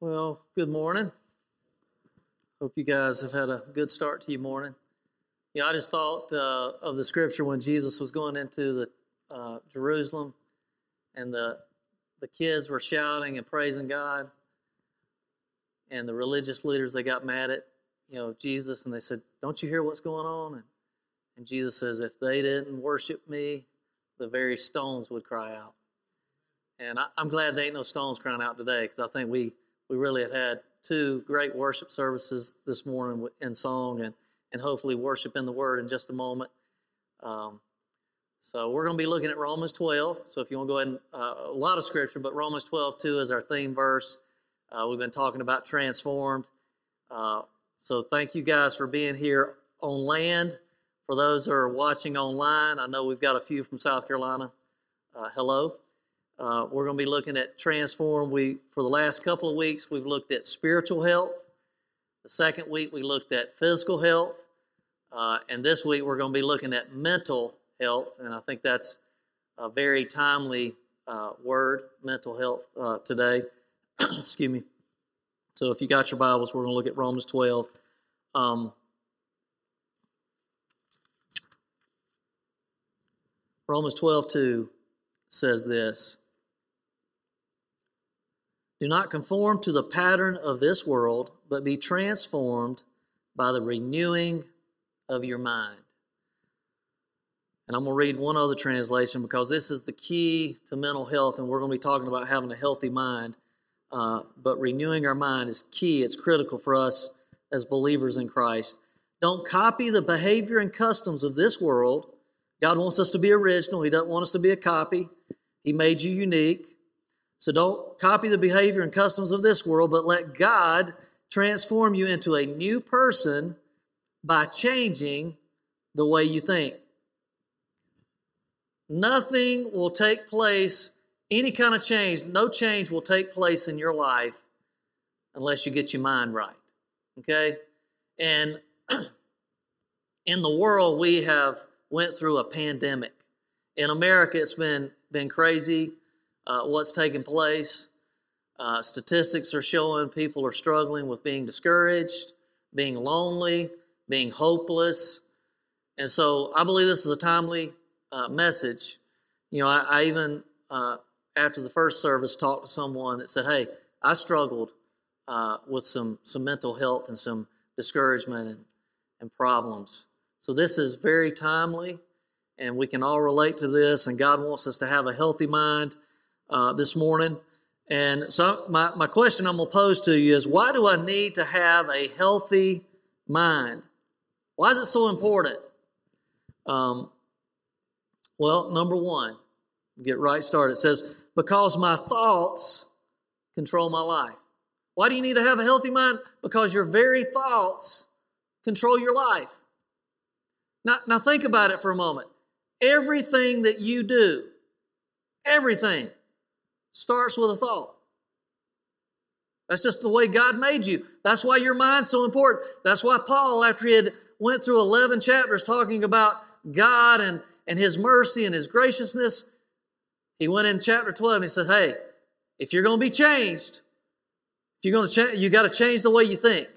Well, good morning. Hope you guys have had a good start to your morning. Yeah, I just thought uh, of the scripture when Jesus was going into the uh, Jerusalem, and the the kids were shouting and praising God, and the religious leaders they got mad at you know Jesus, and they said, "Don't you hear what's going on?" And, and Jesus says, "If they didn't worship me, the very stones would cry out." And I, I'm glad there ain't no stones crying out today, because I think we we really have had two great worship services this morning in song and, and hopefully worship in the Word in just a moment. Um, so we're going to be looking at Romans 12. So if you want to go ahead and, uh, a lot of scripture, but Romans 12, 2 is our theme verse. Uh, we've been talking about transformed. Uh, so thank you guys for being here on land. For those who are watching online, I know we've got a few from South Carolina. Uh, hello. Uh, we're going to be looking at transform. We for the last couple of weeks we've looked at spiritual health. The second week we looked at physical health, uh, and this week we're going to be looking at mental health. And I think that's a very timely uh, word, mental health, uh, today. Excuse me. So if you got your Bibles, we're going to look at Romans 12. Um, Romans 12, 2 says this. Do not conform to the pattern of this world, but be transformed by the renewing of your mind. And I'm going to read one other translation because this is the key to mental health, and we're going to be talking about having a healthy mind. Uh, but renewing our mind is key, it's critical for us as believers in Christ. Don't copy the behavior and customs of this world. God wants us to be original, He doesn't want us to be a copy. He made you unique. So don't copy the behavior and customs of this world, but let God transform you into a new person by changing the way you think. Nothing will take place, any kind of change, no change will take place in your life unless you get your mind right. Okay? And in the world we have went through a pandemic. In America it's been been crazy uh, what's taking place. Uh, statistics are showing people are struggling with being discouraged, being lonely, being hopeless. And so I believe this is a timely uh, message. You know, I, I even, uh, after the first service, talked to someone that said, Hey, I struggled uh, with some, some mental health and some discouragement and, and problems. So this is very timely, and we can all relate to this, and God wants us to have a healthy mind uh, this morning. And so, my, my question I'm going to pose to you is why do I need to have a healthy mind? Why is it so important? Um, well, number one, get right started. It says, because my thoughts control my life. Why do you need to have a healthy mind? Because your very thoughts control your life. Now, now think about it for a moment. Everything that you do, everything, starts with a thought. That's just the way God made you. That's why your mind's so important. That's why Paul, after he had went through 11 chapters talking about God and, and his mercy and his graciousness, he went in chapter 12 and he says, Hey, if you're going to be changed, you're going to change, you got to change the way you think.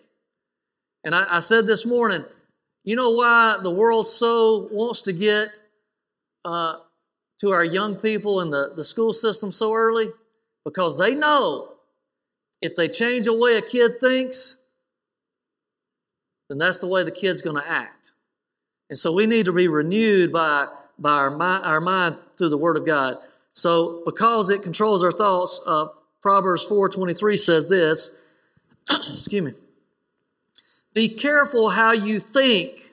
And I, I, said this morning, you know why the world so wants to get uh, to our young people in the, the school system so early? Because they know if they change the way a kid thinks, then that's the way the kid's going to act. And so we need to be renewed by, by our, mind, our mind through the Word of God. So because it controls our thoughts, uh, Proverbs 4.23 says this, excuse me, be careful how you think.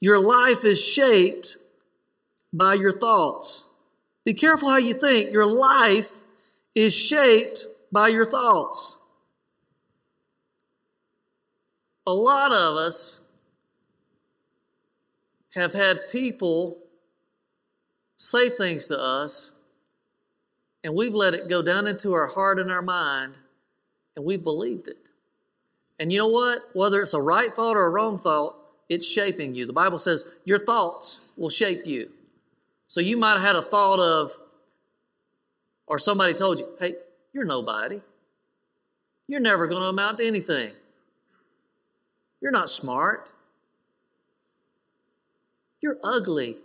Your life is shaped by your thoughts. Be careful how you think. Your life is shaped by your thoughts. A lot of us have had people say things to us, and we've let it go down into our heart and our mind, and we've believed it. And you know what? Whether it's a right thought or a wrong thought, it's shaping you. The Bible says your thoughts will shape you. So you might have had a thought of, or somebody told you, hey, you're nobody. You're never going to amount to anything. You're not smart. You're ugly.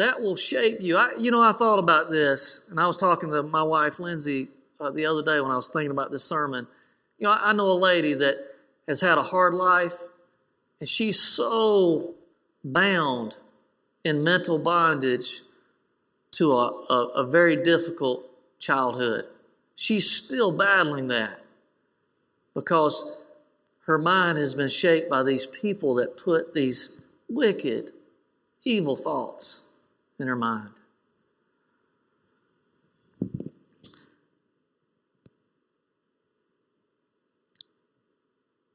That will shape you. I, you know, I thought about this, and I was talking to my wife, Lindsay, uh, the other day when I was thinking about this sermon. You know, I, I know a lady that has had a hard life, and she's so bound in mental bondage to a, a, a very difficult childhood. She's still battling that because her mind has been shaped by these people that put these wicked, evil thoughts in her mind.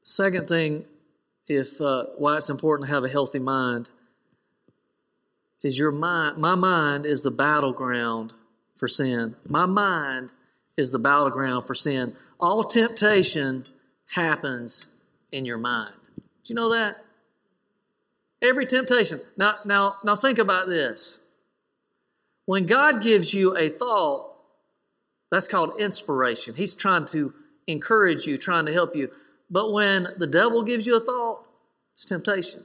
Second thing, if uh, why it's important to have a healthy mind, is your mind. My mind is the battleground for sin. My mind is the battleground for sin. All temptation happens in your mind. Do you know that? Every temptation. Now, now, now think about this. When God gives you a thought, that's called inspiration. He's trying to encourage you, trying to help you. But when the devil gives you a thought, it's temptation.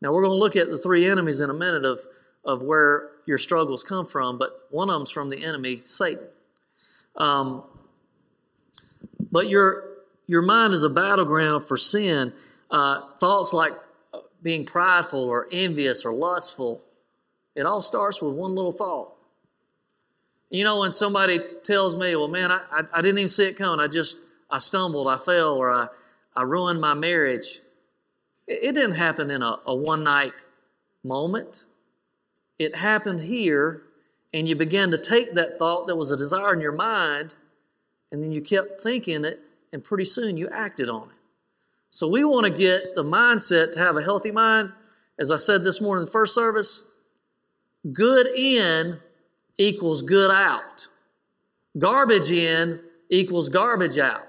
Now, we're going to look at the three enemies in a minute of, of where your struggles come from, but one of them's from the enemy, Satan. Um, but your, your mind is a battleground for sin. Uh, thoughts like being prideful or envious or lustful, it all starts with one little thought. You know, when somebody tells me, well, man, I, I, I didn't even see it coming. I just, I stumbled, I fell, or I, I ruined my marriage. It, it didn't happen in a, a one night moment. It happened here, and you began to take that thought that was a desire in your mind, and then you kept thinking it, and pretty soon you acted on it. So we want to get the mindset to have a healthy mind. As I said this morning in the first service, good in equals good out. Garbage in equals garbage out.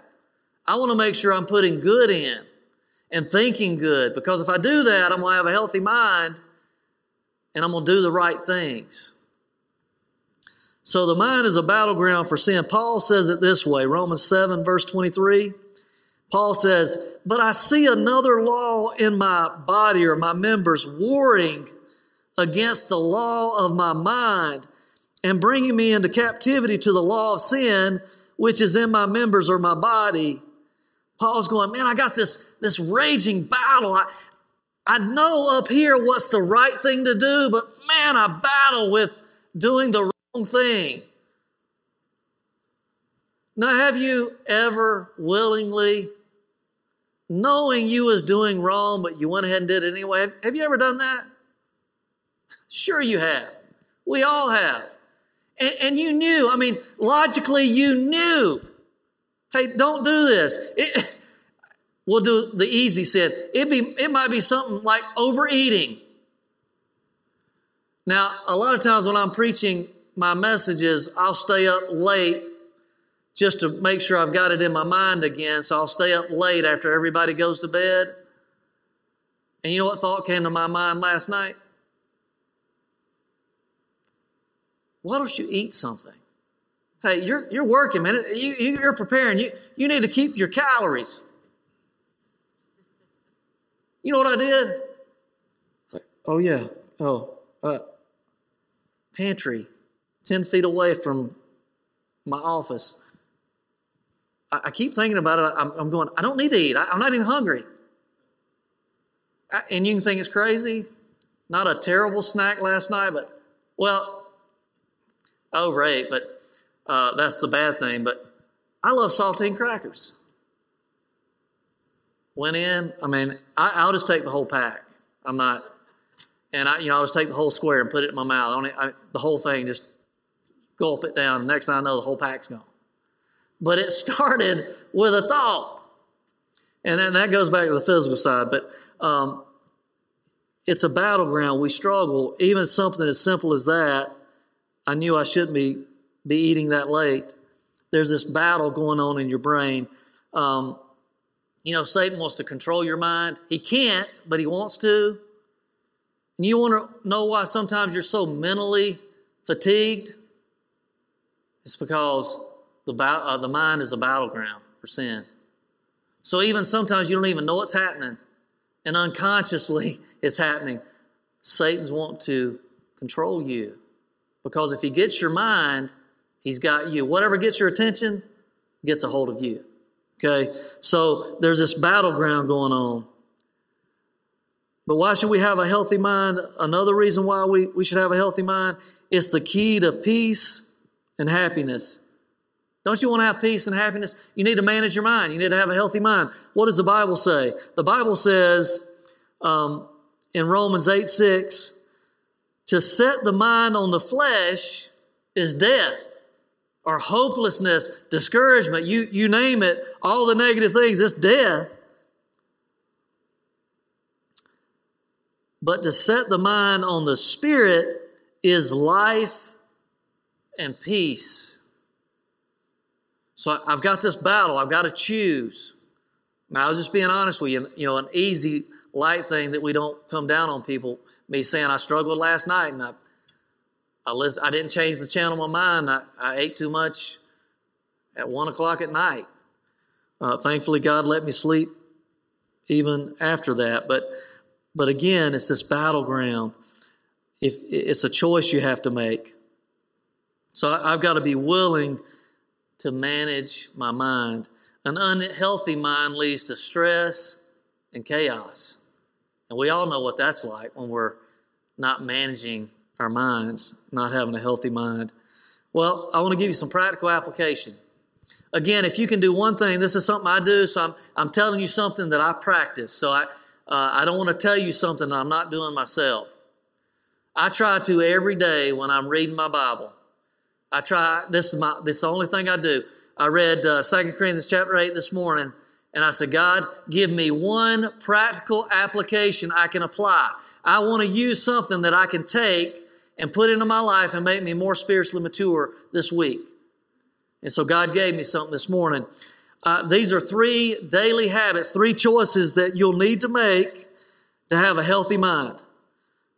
I want to make sure I'm putting good in and thinking good because if I do that, I'm going to have a healthy mind and I'm going to do the right things. So the mind is a battleground for sin. Paul says it this way Romans 7, verse 23. Paul says, But I see another law in my body or my members warring against the law of my mind and bringing me into captivity to the law of sin, which is in my members or my body. Paul's going, Man, I got this, this raging battle. I, I know up here what's the right thing to do, but man, I battle with doing the wrong thing. Now, have you ever willingly, knowing you was doing wrong, but you went ahead and did it anyway? Have you ever done that? Sure, you have. We all have. And, and you knew, I mean, logically, you knew. Hey, don't do this. It, we'll do the easy sin. It be it might be something like overeating. Now, a lot of times when I'm preaching my messages, I'll stay up late just to make sure I've got it in my mind again. So I'll stay up late after everybody goes to bed. And you know what thought came to my mind last night? Why don't you eat something? Hey, you're, you're working, man. You, you're preparing. You, you need to keep your calories. You know what I did? It's like, oh, yeah. Oh, uh, pantry, 10 feet away from my office. I, keep thinking about it. I'm, I'm, going, I don't need to eat. I, am not even hungry. I, and you can think it's crazy. Not a terrible snack last night, but, well, oh, right, but uh, that's the bad thing. But I love saltine crackers. Went in, I mean, I, will just take the whole pack. I'm not, and I, you know, I'll just take the whole square and put it in my mouth. I, the whole thing, just gulp it down. next thing I know, the whole pack's gone. But it started with a thought. And then that goes back to the physical side. But um, it's a battleground. We struggle. Even something as simple as that, I knew I shouldn't be, be eating that late. There's this battle going on in your brain. Um, you know, Satan wants to control your mind. He can't, but he wants to. And you want to know why sometimes you're so mentally fatigued? It's because the, uh, the mind is a battleground for sin. So even sometimes you don't even know what's happening, and unconsciously it's happening. Satan's want to control you because if he gets your mind, he's got you. Whatever gets your attention gets a hold of you. Okay? So there's this battleground going on. But why should we have a healthy mind? Another reason why we, we should have a healthy mind it's the key to peace and happiness. Don't you want to have peace and happiness? You need to manage your mind. You need to have a healthy mind. What does the Bible say? The Bible says um, in Romans 8 6, to set the mind on the flesh is death or hopelessness, discouragement, you, you name it, all the negative things, it's death. But to set the mind on the spirit is life and peace. So I've got this battle. I've got to choose. Now, I was just being honest with you. You know, an easy, light thing that we don't come down on people. Me saying I struggled last night and I, I, listen, I didn't change the channel of my mind. I, I ate too much at one o'clock at night. Uh, thankfully, God let me sleep even after that. But, but again, it's this battleground if it's a choice you have to make. So I've got to be willing to manage my mind. An unhealthy mind leads to stress and chaos. And we all know what that's like when we're not managing our minds, not having a healthy mind. Well, I want to give you some practical application. Again, if you can do one thing, this is something I do, so I'm, I'm telling you something that I practice. So I, uh, I don't want to tell you something I'm not doing myself. I try to every day when I'm reading my Bible. I try. This is my. This is the only thing I do. I read uh, 2 Corinthians chapter eight this morning, and I said, God, give me one practical application I can apply. I want to use something that I can take and put into my life and make me more spiritually mature this week. And so God gave me something this morning. Uh, these are three daily habits, three choices that you'll need to make to have a healthy mind.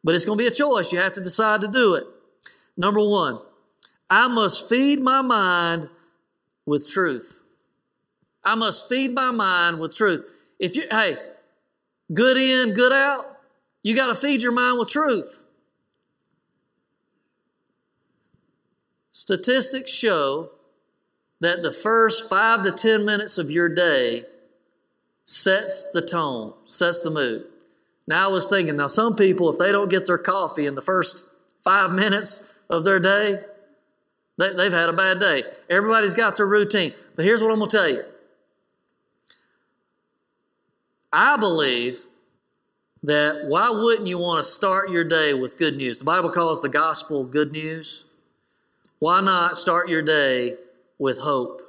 But it's going to be a choice. You have to decide to do it. Number one, I must feed my mind with truth. I must feed my mind with truth. If you, hey, good in, good out, you got to feed your mind with truth. Statistics show that the first five to 10 minutes of your day sets the tone, sets the mood. Now I was thinking, now some people, if they don't get their coffee in the first five minutes of their day, they, have had a bad day. Everybody's got their routine. But here's what I'm going to tell you I believe that why wouldn't you want to start your day with good news? The Bible calls the gospel good news. Why not start your day with hope?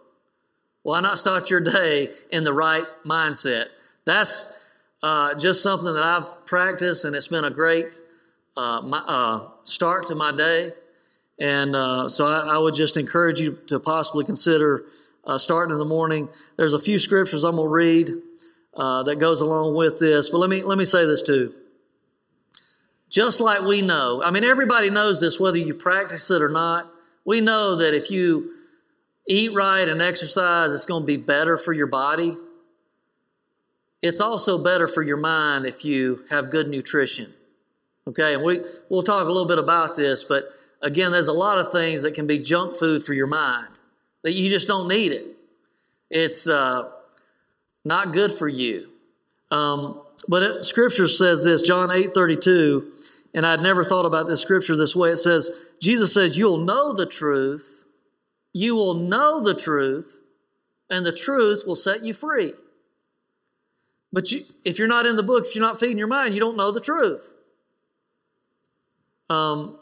Why not start your day in the right mindset? That's uh, just something that I've practiced, and it's been a great uh, my, uh, start to my day. And uh, so I, I, would just encourage you to possibly consider uh, starting in the morning. There's a few scriptures I'm going to read uh, that goes along with this, but let me let me say this too. Just like we know, I mean, everybody knows this, whether you practice it or not. We know that if you eat right and exercise, it's going to be better for your body. It's also better for your mind if you have good nutrition. Okay, and we, we'll talk a little bit about this, but again, there's a lot of things that can be junk food for your mind that you just don't need it. It's uh, not good for you. Um, but it, Scripture says this, John 8 32, and I'd never thought about this Scripture this way. It says, Jesus says, You'll know the truth, you will know the truth, and the truth will set you free. But you, if you're not in the book, if you're not feeding your mind, you don't know the truth. Um,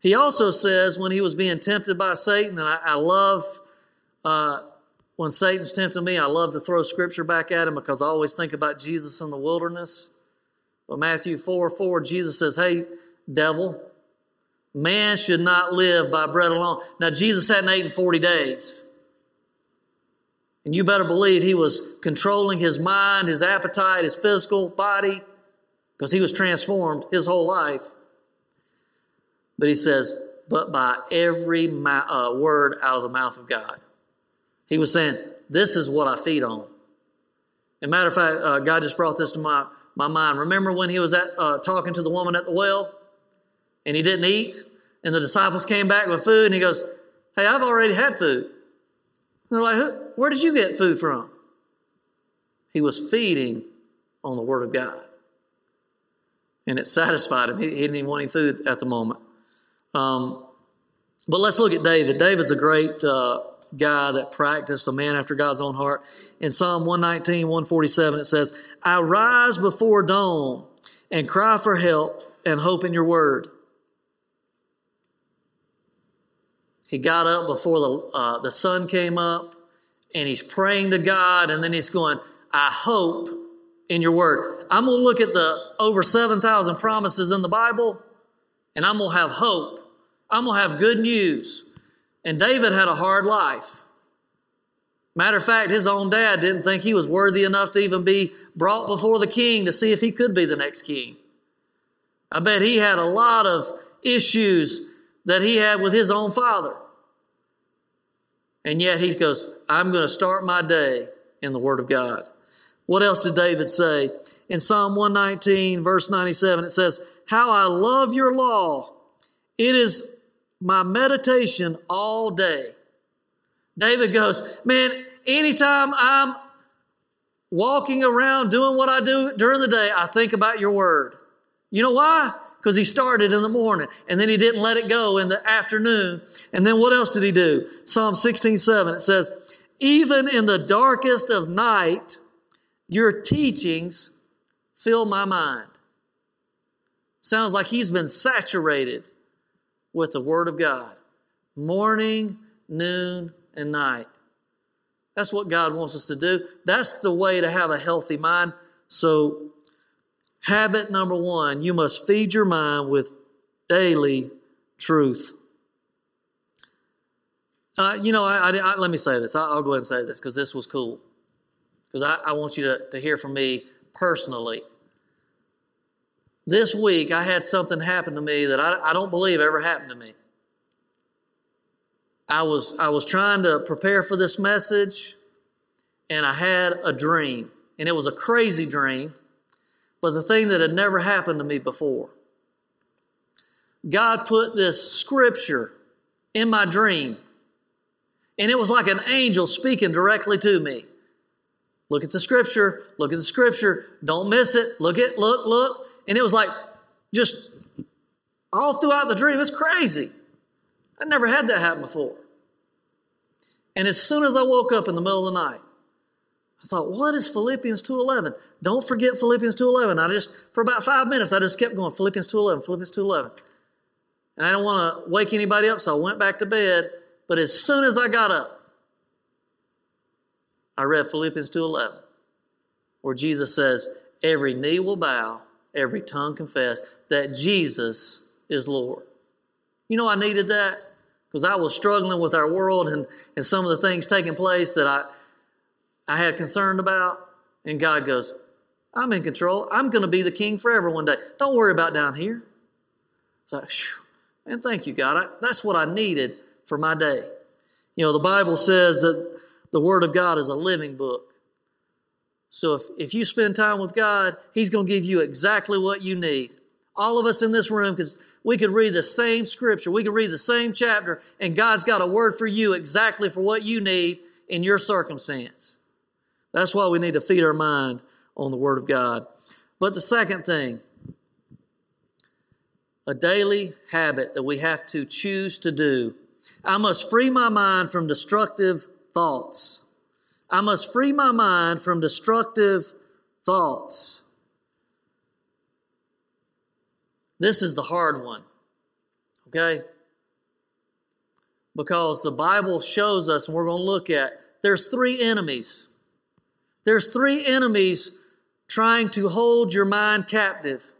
he also says when he was being tempted by Satan, and I, I love uh, when Satan's tempting me, I love to throw scripture back at him because I always think about Jesus in the wilderness. But Matthew 4 4, Jesus says, Hey, devil, man should not live by bread alone. Now, Jesus hadn't eaten 40 days. And you better believe he was controlling his mind, his appetite, his physical body, because he was transformed his whole life. But he says, but by every uh, word out of the mouth of God. He was saying, This is what I feed on. And matter of fact, uh, God just brought this to my, my mind. Remember when he was at, uh, talking to the woman at the well and he didn't eat? And the disciples came back with food and he goes, Hey, I've already had food. And they're like, Where did you get food from? He was feeding on the Word of God. And it satisfied him. He, he didn't even want any food at the moment. Um, but let's look at David. David's a great uh, guy that practiced, a man after God's own heart. In Psalm 119, 147, it says, I rise before dawn and cry for help and hope in your word. He got up before the, uh, the sun came up and he's praying to God, and then he's going, I hope in your word. I'm going to look at the over 7,000 promises in the Bible, and I'm going to have hope. I'm going to have good news. And David had a hard life. Matter of fact, his own dad didn't think he was worthy enough to even be brought before the king to see if he could be the next king. I bet he had a lot of issues that he had with his own father. And yet he goes, I'm going to start my day in the Word of God. What else did David say? In Psalm 119, verse 97, it says, How I love your law. It is my meditation all day. David goes, Man, anytime I'm walking around doing what I do during the day, I think about your word. You know why? Because he started in the morning and then he didn't let it go in the afternoon. And then what else did he do? Psalm 16 7, it says, Even in the darkest of night, your teachings fill my mind. Sounds like he's been saturated with the Word of God morning, noon, and night. That's what God wants us to do. That's the way to have a healthy mind. So, habit number one you must feed your mind with daily truth. Uh, you know, I, I, I, let me say this. I, will go ahead and say this because this was cool. Because I, want you to, to hear from me personally. This week, I had something happen to me that I, I don't believe ever happened to me. I was, I was trying to prepare for this message, and I had a dream. And it was a crazy dream, but the thing that had never happened to me before. God put this scripture in my dream, and it was like an angel speaking directly to me. Look at the scripture, look at the scripture, don't miss it. Look at, look, look. And it was like just all throughout the dream. It's crazy. I never had that happen before. And as soon as I woke up in the middle of the night, I thought, what is Philippians 2.11? Don't forget Philippians 2.11. I just, for about five minutes, I just kept going, Philippians 2.11, Philippians 2.11. And I didn't want to wake anybody up, so I went back to bed. But as soon as I got up, I read Philippians 2.11, where Jesus says, every knee will bow every tongue confess that Jesus is Lord. You know, I needed that because I was struggling with our world and, and some of the things taking place that I, I had concerned about. And God goes, I'm in control. I'm going to be the king forever one day. Don't worry about down here. So, man, thank you, God. I, that's what I needed for my day. You know, the Bible says that the Word of God is a living book. So if, if you spend time with God, He's going to give you exactly what you need. All of us in this room, because we could read the same scripture, we could read the same chapter, and God's got a word for you exactly for what you need in your circumstance. That's why we need to feed our mind on the Word of God. But the second thing, a daily habit that we have to choose to do. I must free my mind from destructive thoughts. I must free my mind from destructive thoughts. This is the hard one, okay? Because the Bible shows us, and we're going to look at, there's three enemies. There's three enemies trying to hold your mind captive.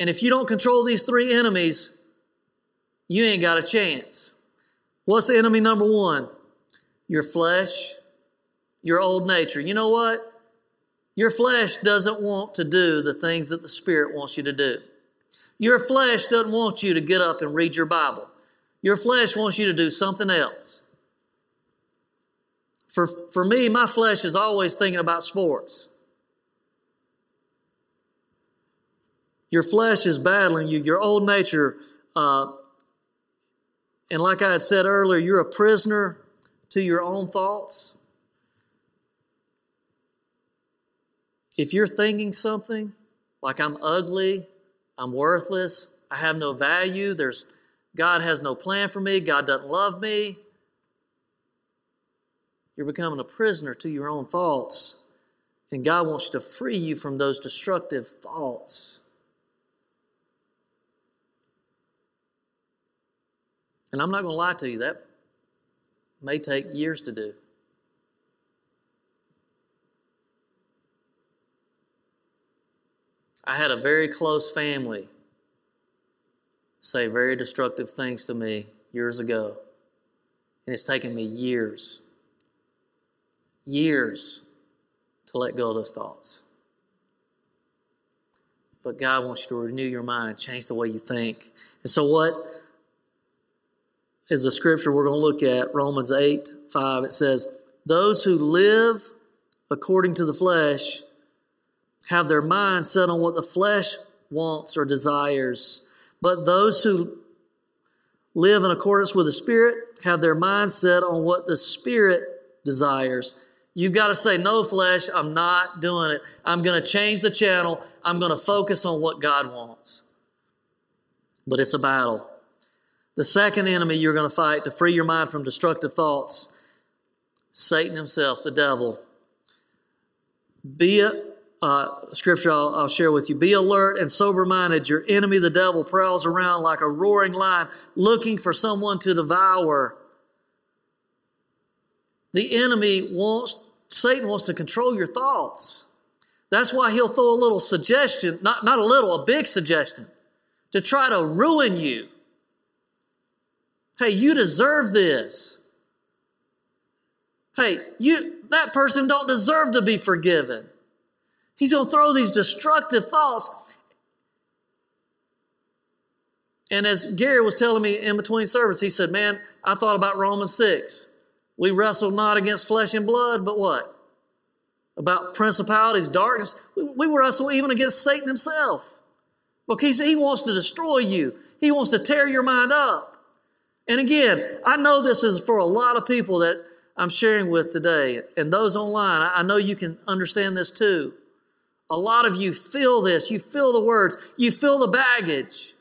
And if you don't control these three enemies, you ain't got a chance. What's enemy number one? Your flesh, your old nature. You know what? Your flesh doesn't want to do the things that the Spirit wants you to do. Your flesh doesn't want you to get up and read your Bible. Your flesh wants you to do something else. For, for me, my flesh is always thinking about sports. Your flesh is battling you, your old nature. Uh, and like I had said earlier, you're a prisoner to your own thoughts. If you're thinking something like I'm ugly, I'm worthless, I have no value, there's God has no plan for me, God doesn't love me, you're becoming a prisoner to your own thoughts. And God wants to free you from those destructive thoughts. And I'm not going to lie to you, that may take years to do. I had a very close family say very destructive things to me years ago. And it's taken me years, years to let go of those thoughts. But God wants you to renew your mind, change the way you think. And so, what is the scripture we're going to look at? Romans 8 5. It says, Those who live according to the flesh have their mind set on what the flesh wants or desires. But those who live in accordance with the Spirit have their mind set on what the Spirit desires. You've got to say, No, flesh, I'm not doing it. I'm going to change the channel. I'm going to focus on what God wants. But it's a battle. The second enemy you're going to fight to free your mind from destructive thoughts Satan himself, the devil. Be it uh, scripture I'll, I'll share with you. Be alert and sober minded. Your enemy, the devil, prowls around like a roaring lion looking for someone to devour. The enemy wants, Satan wants to control your thoughts. That's why he'll throw a little suggestion, not, not a little, a big suggestion, to try to ruin you. Hey, you deserve this. Hey, you that person don't deserve to be forgiven. He's going to throw these destructive thoughts. And as Gary was telling me in between service, he said, Man, I thought about Romans 6. We wrestle not against flesh and blood, but what? About principalities, darkness. We, we wrestle even against Satan himself. Because he wants to destroy you, he wants to tear your mind up. And again, I know this is for a lot of people that I'm sharing with today, and those online. I know you can understand this too. A lot of you feel this. You feel the words. You feel the baggage.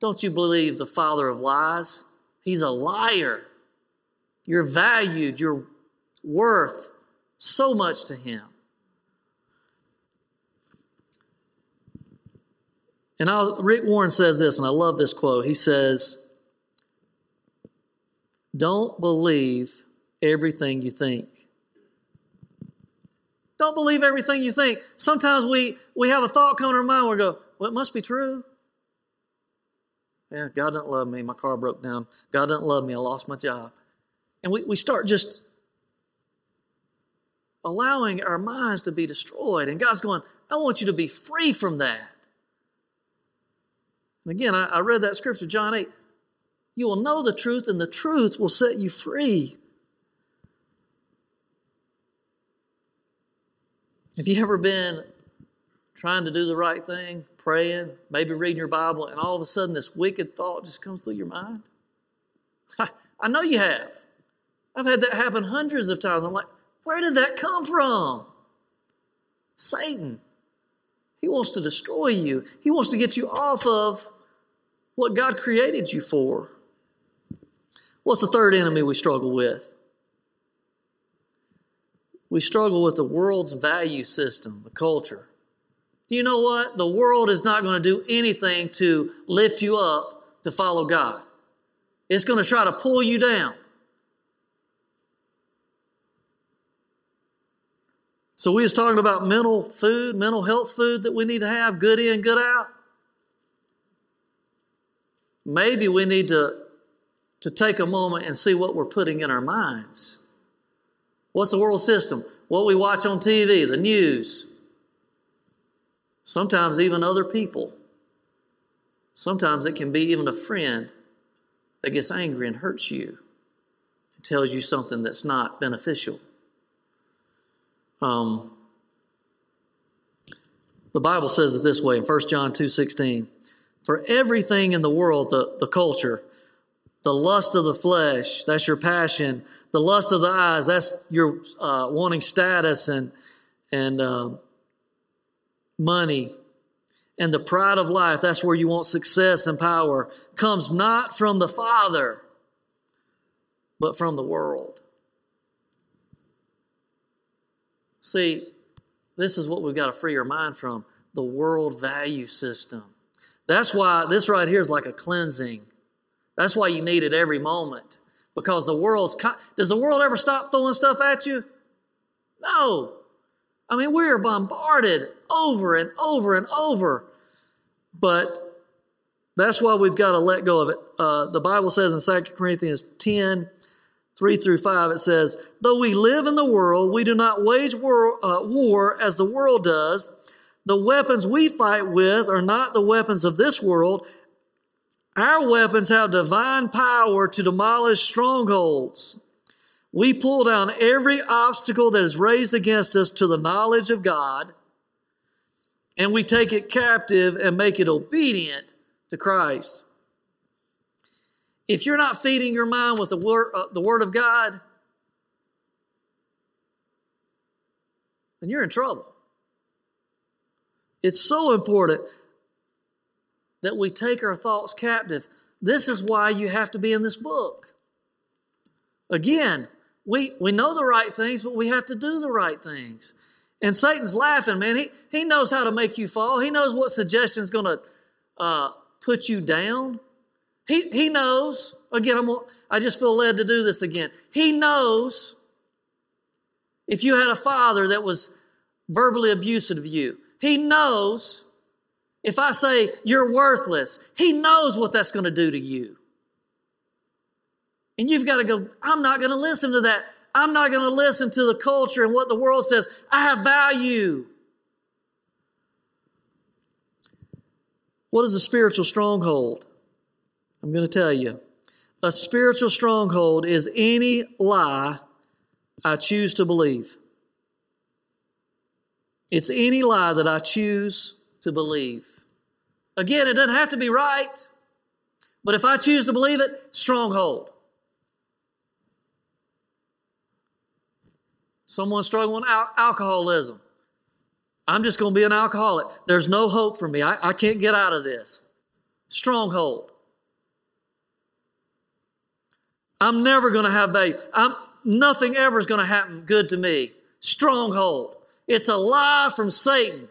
Don't you believe the father of lies? He's a liar. You're valued. You're worth so much to him. And I'll, Rick Warren says this, and I love this quote. He says, Don't believe everything you think. Don't believe everything you think. Sometimes we, we have a thought come to our mind, we go, well, it must be true. Yeah, God doesn't love me. My car broke down. God doesn't love me. I lost my job. And we, we start just allowing our minds to be destroyed. And God's going, I want you to be free from that. And again, I, I read that scripture, John 8. You will know the truth, and the truth will set you free. Have you ever been trying to do the right thing, praying, maybe reading your Bible, and all of a sudden this wicked thought just comes through your mind? I know you have. I've had that happen hundreds of times. I'm like, where did that come from? Satan. He wants to destroy you, he wants to get you off of what God created you for. What's the third enemy we struggle with? We struggle with the world's value system, the culture. Do you know what? The world is not going to do anything to lift you up to follow God. It's going to try to pull you down. So we was talking about mental food, mental health food that we need to have, good in, good out. Maybe we need to, to take a moment and see what we're putting in our minds. What's the world system? What we watch on TV, the news. Sometimes even other people. Sometimes it can be even a friend that gets angry and hurts you and tells you something that's not beneficial. Um, the Bible says it this way in 1 John 2.16. For everything in the world, the, the culture, the lust of the flesh, that's your passion. The lust of the eyes, that's your uh, wanting status and, and uh, money. And the pride of life, that's where you want success and power, comes not from the Father, but from the world. See, this is what we've got to free our mind from the world value system. That's why this right here is like a cleansing. That's why you need it every moment. Because the world's. Does the world ever stop throwing stuff at you? No. I mean, we are bombarded over and over and over. But that's why we've got to let go of it. Uh, the Bible says in 2 Corinthians 10 3 through 5, it says, Though we live in the world, we do not wage war, uh, war as the world does. The weapons we fight with are not the weapons of this world. Our weapons have divine power to demolish strongholds. We pull down every obstacle that is raised against us to the knowledge of God, and we take it captive and make it obedient to Christ. If you're not feeding your mind with the word, uh, the word of God, then you're in trouble. It's so important that we take our thoughts captive. This is why you have to be in this book. Again, we, we know the right things, but we have to do the right things. And Satan's laughing, man. He, he knows how to make you fall. He knows what suggestion is going to uh, put you down. He, he knows, again, I'm, I just feel led to do this again. He knows if you had a father that was verbally abusive of you, he knows if I say you're worthless, he knows what that's going to do to you. And you've got to go, I'm not going to listen to that. I'm not going to listen to the culture and what the world says. I have value. What is a spiritual stronghold? I'm going to tell you. A spiritual stronghold is any lie I choose to believe. It's any lie that I choose to believe. Again, it doesn't have to be right, but if I choose to believe it, stronghold. Someone struggling with al- alcoholism. I'm just going to be an alcoholic. There's no hope for me. I, I can't get out of this. Stronghold. I'm never going to have value. I'm, nothing ever is going to happen good to me. Stronghold. It's a lie from Satan.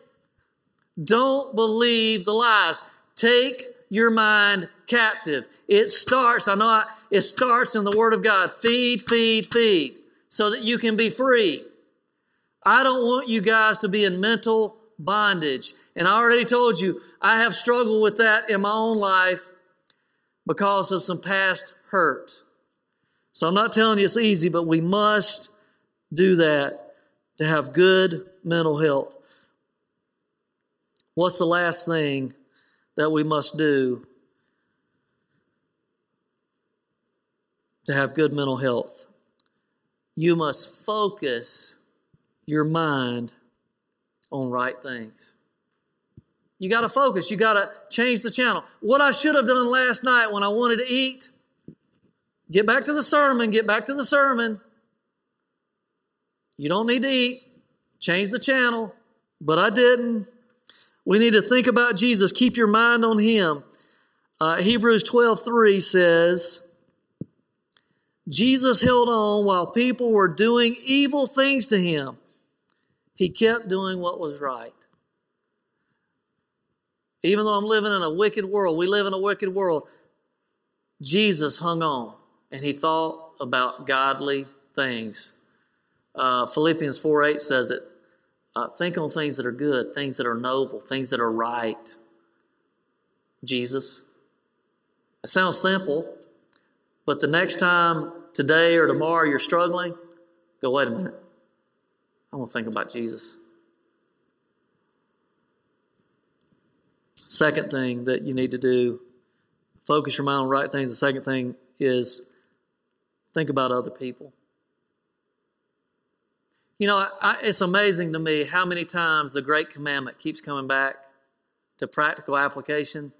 Don't believe the lies. Take your mind captive. It starts, I know I, it starts in the Word of God. Feed, feed, feed, so that you can be free. I don't want you guys to be in mental bondage. And I already told you, I have struggled with that in my own life because of some past hurt. So I'm not telling you it's easy, but we must do that to have good mental health. What's the last thing that we must do to have good mental health? You must focus your mind on right things. You got to focus. You got to change the channel. What I should have done last night when I wanted to eat, Get back to the sermon, get back to the sermon. You don't need to eat. Change the channel. But I didn't. We need to think about Jesus. Keep your mind on Him. Uh, Hebrews 12 3 says, Jesus held on while people were doing evil things to him. He kept doing what was right. Even though I'm living in a wicked world, we live in a wicked world, Jesus hung on and he thought about godly things. Uh, Philippians 4 8 says it Uh, think on things that are good, things that are noble, things that are right. Jesus. It sounds simple, but the next time, today or tomorrow, you're struggling, go, wait a minute. I want to think about Jesus. Second thing that you need to do, focus your mind on right things. The second thing is think about other people. You know, I, it's amazing to me how many times the great commandment keeps coming back to practical application.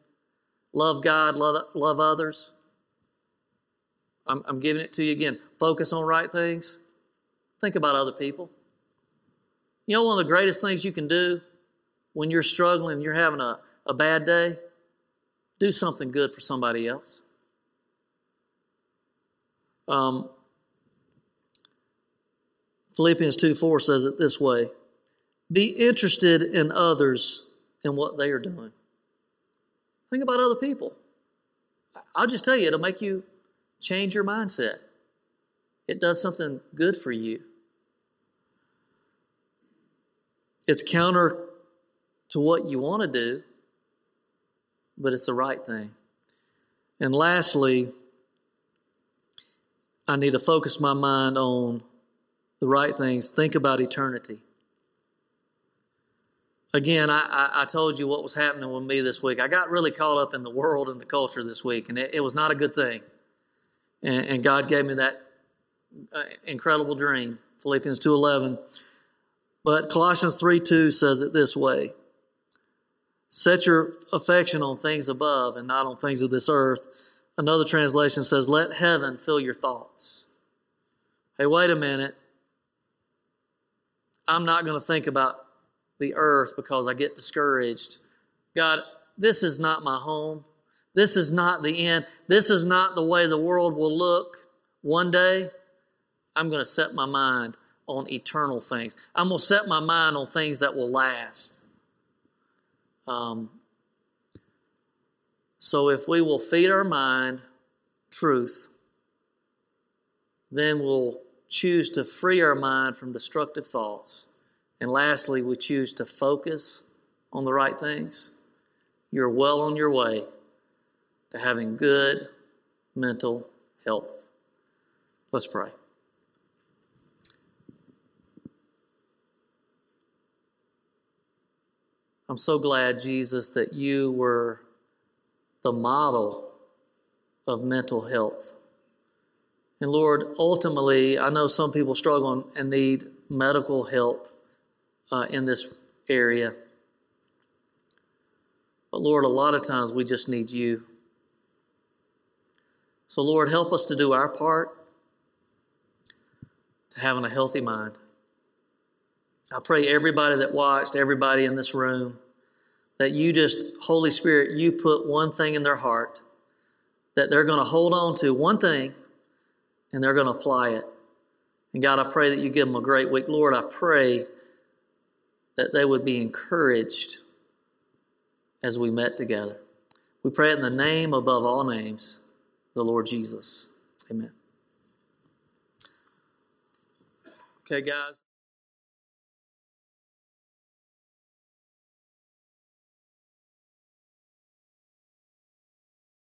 Love God, love, love others. I'm, I'm giving it to you again. Focus on right things. Think about other people. You know, one of the greatest things you can do when you're struggling, you're having a, a bad day, do something good for somebody else. Um, Philippians 2 4 says it this way Be interested in others and what they are doing. Think about other people. I'll just tell you, it'll make you change your mindset. It does something good for you. It's counter to what you want to do, but it's the right thing. And lastly, I need to focus my mind on the right things. Think about eternity. Again, I, I, told you what was happening with me this week. I got really caught up in the world and the culture this week, and it, it was not a good thing. And, and God gave me that uh, incredible dream, Philippians 2.11. But Colossians 3 2 says it this way Set your affection on things above and not on things of this earth. Another translation says, Let heaven fill your thoughts. Hey, wait a minute. I'm not going to think about the earth because I get discouraged. God, this is not my home. This is not the end. This is not the way the world will look one day. I'm going to set my mind on eternal things. I'm going to set my mind on things that will last. Um, so if we will feed our mind truth, then we'll choose to free our mind from destructive thoughts. And lastly, we choose to focus on the right things. You're well on your way to having good mental health. Let's pray. I'm so glad, Jesus, that you were the model of mental health. And Lord, ultimately, I know some people struggle and need medical help uh, in this area. But Lord, a lot of times we just need you. So, Lord, help us to do our part to having a healthy mind. I pray everybody that watched, everybody in this room, that you just, Holy Spirit, you put one thing in their heart that they're going to hold on to, one thing, and they're going to apply it. And God, I pray that you give them a great week. Lord, I pray that they would be encouraged as we met together. We pray in the name above all names, the Lord Jesus. Amen. Okay, guys.